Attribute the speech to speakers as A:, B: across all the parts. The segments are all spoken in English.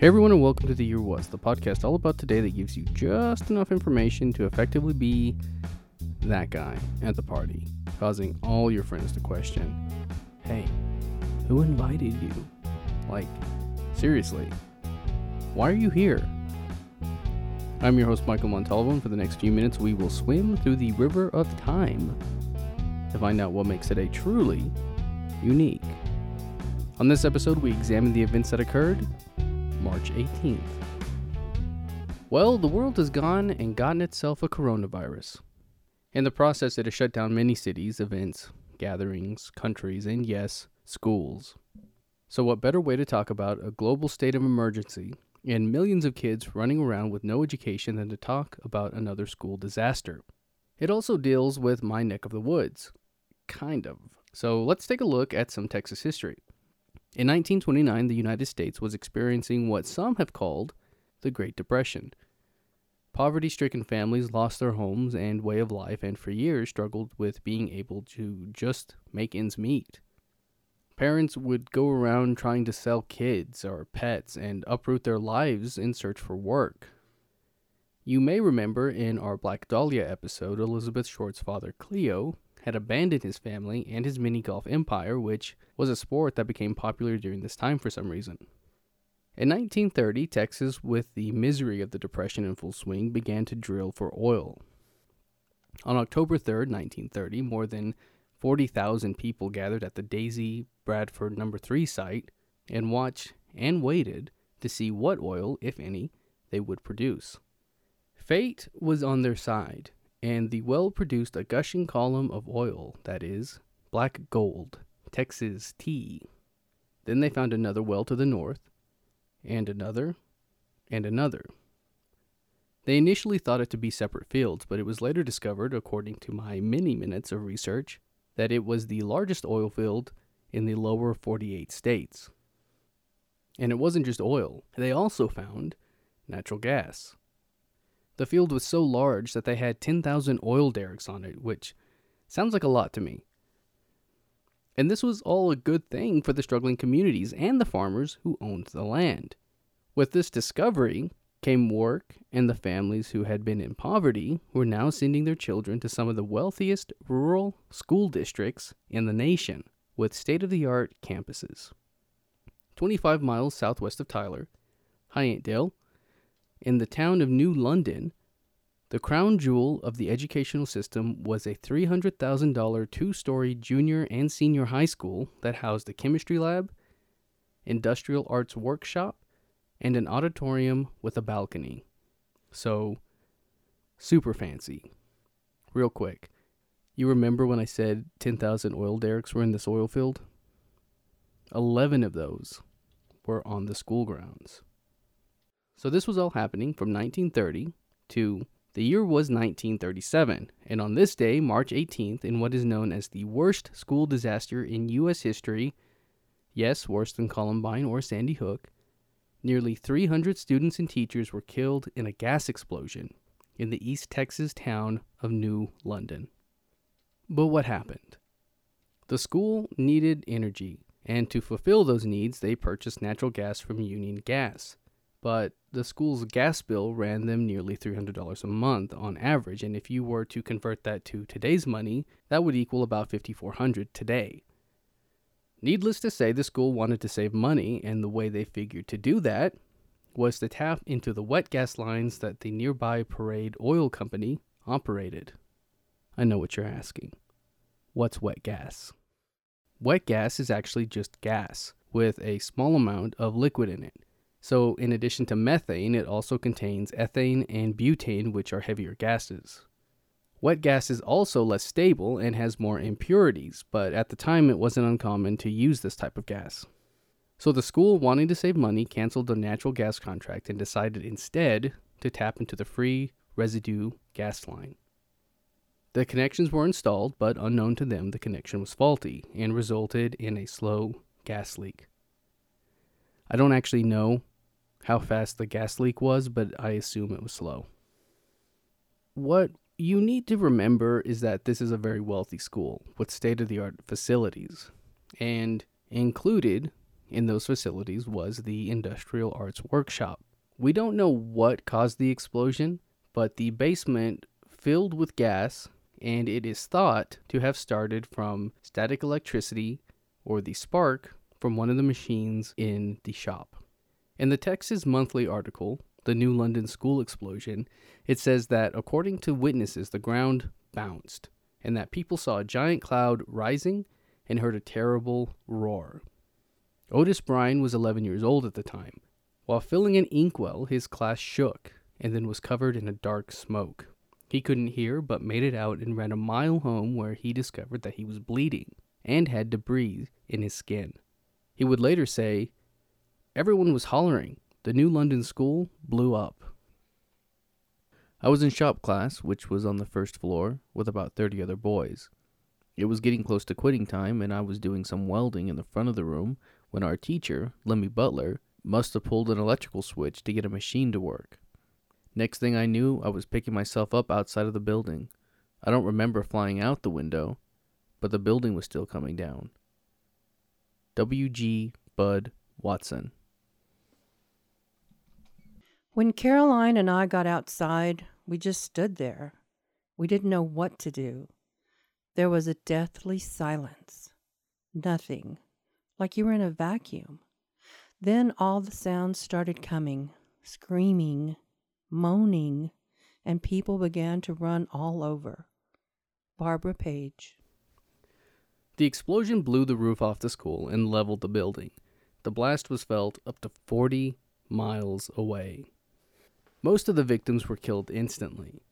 A: Hey everyone, and welcome to The Year Was, the podcast all about today that gives you just enough information to effectively be that guy at the party, causing all your friends to question hey, who invited you? Like, seriously, why are you here? I'm your host, Michael Montalvo, and for the next few minutes, we will swim through the river of time to find out what makes today truly unique. On this episode, we examine the events that occurred March 18th. Well, the world has gone and gotten itself a coronavirus. In the process, it has shut down many cities, events, gatherings, countries, and yes, schools. So, what better way to talk about a global state of emergency and millions of kids running around with no education than to talk about another school disaster? It also deals with my neck of the woods. Kind of. So, let's take a look at some Texas history. In 1929, the United States was experiencing what some have called the Great Depression. Poverty stricken families lost their homes and way of life and for years struggled with being able to just make ends meet. Parents would go around trying to sell kids or pets and uproot their lives in search for work. You may remember in our Black Dahlia episode, Elizabeth Short's father, Cleo, had abandoned his family and his mini golf empire, which was a sport that became popular during this time for some reason. In 1930, Texas, with the misery of the Depression in full swing, began to drill for oil. On October 3, 1930, more than 40,000 people gathered at the Daisy Bradford number 3 site and watched and waited to see what oil, if any, they would produce. Fate was on their side, and the well produced a gushing column of oil, that is, black gold, Texas tea. Then they found another well to the north, and another, and another. They initially thought it to be separate fields, but it was later discovered, according to my many minutes of research, that it was the largest oil field in the lower 48 states. And it wasn't just oil, they also found natural gas. The field was so large that they had 10,000 oil derricks on it, which sounds like a lot to me. And this was all a good thing for the struggling communities and the farmers who owned the land. With this discovery came work, and the families who had been in poverty were now sending their children to some of the wealthiest rural school districts in the nation with state of the art campuses. 25 miles southwest of Tyler, Hyattsville, in the town of New London, the crown jewel of the educational system was a $300,000 two story junior and senior high school that housed a chemistry lab, industrial arts workshop, and an auditorium with a balcony. So, super fancy. Real quick, you remember when I said 10,000 oil derricks were in this oil field? 11 of those were on the school grounds. So this was all happening from 1930 to the year was 1937, and on this day, March 18th, in what is known as the worst school disaster in U.S. history, yes, worse than Columbine or Sandy Hook, nearly 300 students and teachers were killed in a gas explosion in the East Texas town of New London. But what happened? The school needed energy, and to fulfill those needs, they purchased natural gas from Union Gas but the school's gas bill ran them nearly $300 a month on average, and if you were to convert that to today's money, that would equal about $5,400 today. Needless to say, the school wanted to save money, and the way they figured to do that was to tap into the wet gas lines that the nearby Parade Oil Company operated. I know what you're asking. What's wet gas? Wet gas is actually just gas with a small amount of liquid in it. So, in addition to methane, it also contains ethane and butane, which are heavier gases. Wet gas is also less stable and has more impurities, but at the time it wasn't uncommon to use this type of gas. So the school, wanting to save money, canceled the natural gas contract and decided instead to tap into the free residue gas line. The connections were installed, but unknown to them, the connection was faulty and resulted in a slow gas leak. I don't actually know how fast the gas leak was, but I assume it was slow. What you need to remember is that this is a very wealthy school with state of the art facilities, and included in those facilities was the Industrial Arts Workshop. We don't know what caused the explosion, but the basement filled with gas, and it is thought to have started from static electricity or the spark from one of the machines in the shop. In the Texas Monthly article, The New London School Explosion, it says that according to witnesses, the ground bounced and that people saw a giant cloud rising and heard a terrible roar. Otis Bryan was 11 years old at the time. While filling an inkwell, his class shook and then was covered in a dark smoke. He couldn't hear but made it out and ran a mile home where he discovered that he was bleeding and had debris in his skin. He would later say, Everyone was hollering. The new London school blew up. I was in shop class, which was on the first floor, with about 30 other boys. It was getting close to quitting time, and I was doing some welding in the front of the room when our teacher, Lemmie Butler, must have pulled an electrical switch to get a machine to work. Next thing I knew, I was picking myself up outside of the building. I don't remember flying out the window, but the building was still coming down. W.G. Bud Watson.
B: When Caroline and I got outside, we just stood there. We didn't know what to do. There was a deathly silence. Nothing. Like you were in a vacuum. Then all the sounds started coming screaming, moaning, and people began to run all over. Barbara Page.
A: The explosion blew the roof off the school and leveled the building. The blast was felt up to 40 miles away. Most of the victims were killed instantly.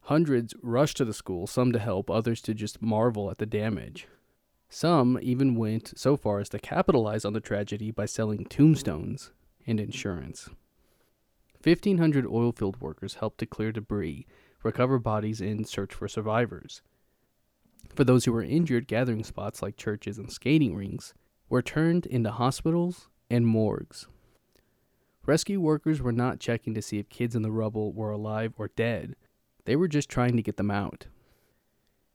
A: Hundreds rushed to the school, some to help, others to just marvel at the damage. Some even went so far as to capitalize on the tragedy by selling tombstones and insurance. 1,500 oilfield workers helped to clear debris, recover bodies, and search for survivors. For those who were injured, gathering spots like churches and skating rinks were turned into hospitals and morgues. Rescue workers were not checking to see if kids in the rubble were alive or dead. They were just trying to get them out.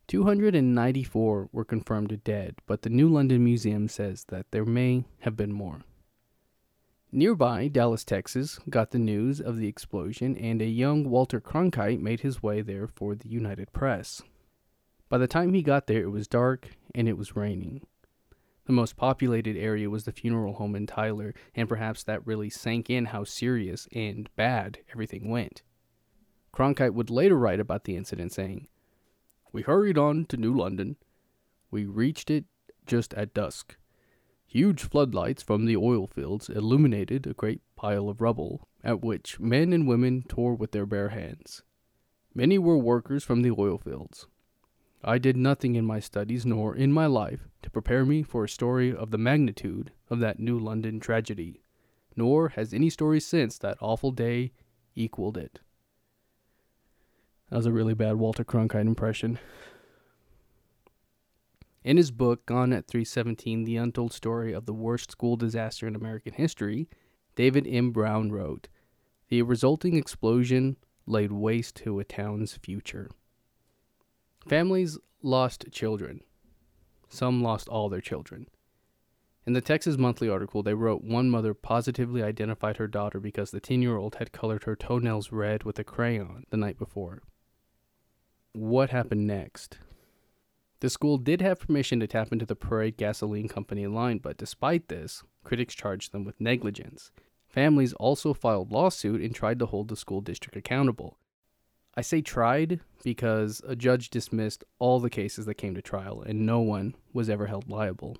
A: 294 were confirmed dead, but the New London Museum says that there may have been more. Nearby, Dallas, Texas, got the news of the explosion, and a young Walter Cronkite made his way there for the United Press. By the time he got there, it was dark and it was raining. The most populated area was the funeral home in Tyler, and perhaps that really sank in how serious and bad everything went. Cronkite would later write about the incident, saying, We hurried on to New London. We reached it just at dusk. Huge floodlights from the oil fields illuminated a great pile of rubble, at which men and women tore with their bare hands. Many were workers from the oil fields. I did nothing in my studies nor in my life to prepare me for a story of the magnitude of that New London tragedy, nor has any story since that awful day equaled it. That was a really bad Walter Cronkite impression. In his book, Gone at 317 The Untold Story of the Worst School Disaster in American History, David M. Brown wrote The resulting explosion laid waste to a town's future. Families lost children. Some lost all their children. In the Texas Monthly article, they wrote one mother positively identified her daughter because the 10 year old had colored her toenails red with a crayon the night before. What happened next? The school did have permission to tap into the Parade Gasoline Company line, but despite this, critics charged them with negligence. Families also filed lawsuit and tried to hold the school district accountable. I say tried because a judge dismissed all the cases that came to trial and no one was ever held liable.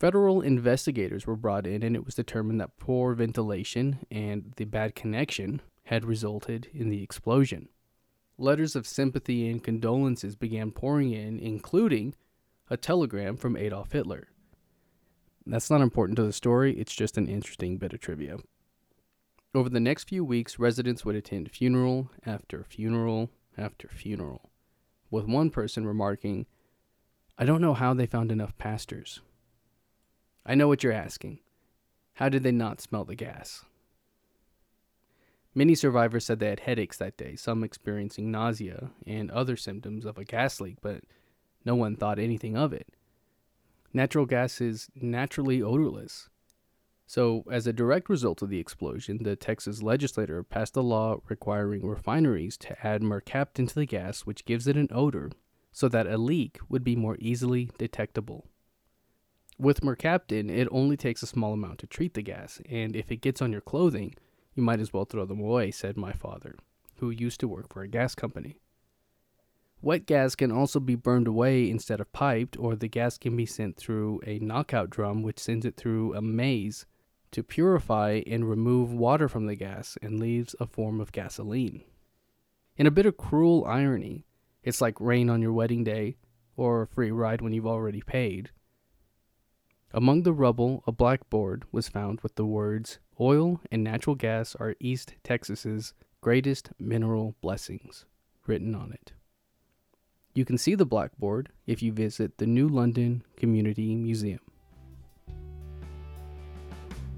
A: Federal investigators were brought in and it was determined that poor ventilation and the bad connection had resulted in the explosion. Letters of sympathy and condolences began pouring in, including a telegram from Adolf Hitler. That's not important to the story, it's just an interesting bit of trivia. Over the next few weeks, residents would attend funeral after funeral after funeral, with one person remarking, I don't know how they found enough pastors. I know what you're asking. How did they not smell the gas? Many survivors said they had headaches that day, some experiencing nausea and other symptoms of a gas leak, but no one thought anything of it. Natural gas is naturally odorless. So, as a direct result of the explosion, the Texas legislature passed a law requiring refineries to add mercaptan to the gas, which gives it an odor, so that a leak would be more easily detectable. With mercaptan, it only takes a small amount to treat the gas, and if it gets on your clothing, you might as well throw them away, said my father, who used to work for a gas company. Wet gas can also be burned away instead of piped, or the gas can be sent through a knockout drum, which sends it through a maze to purify and remove water from the gas and leaves a form of gasoline. In a bit of cruel irony, it's like rain on your wedding day or a free ride when you've already paid. Among the rubble, a blackboard was found with the words, Oil and natural gas are East Texas's greatest mineral blessings, written on it. You can see the blackboard if you visit the New London Community Museum.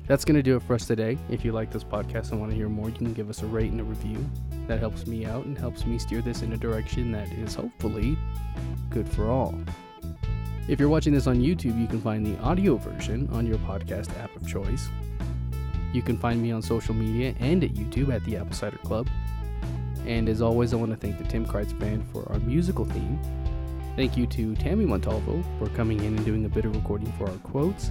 A: That's going to do it for us today. If you like this podcast and want to hear more, you can give us a rate and a review. That helps me out and helps me steer this in a direction that is hopefully good for all. If you're watching this on YouTube, you can find the audio version on your podcast app of choice. You can find me on social media and at YouTube at the Apple Cider Club. And as always, I want to thank the Tim Kreitz Band for our musical theme. Thank you to Tammy Montalvo for coming in and doing a bit of recording for our quotes.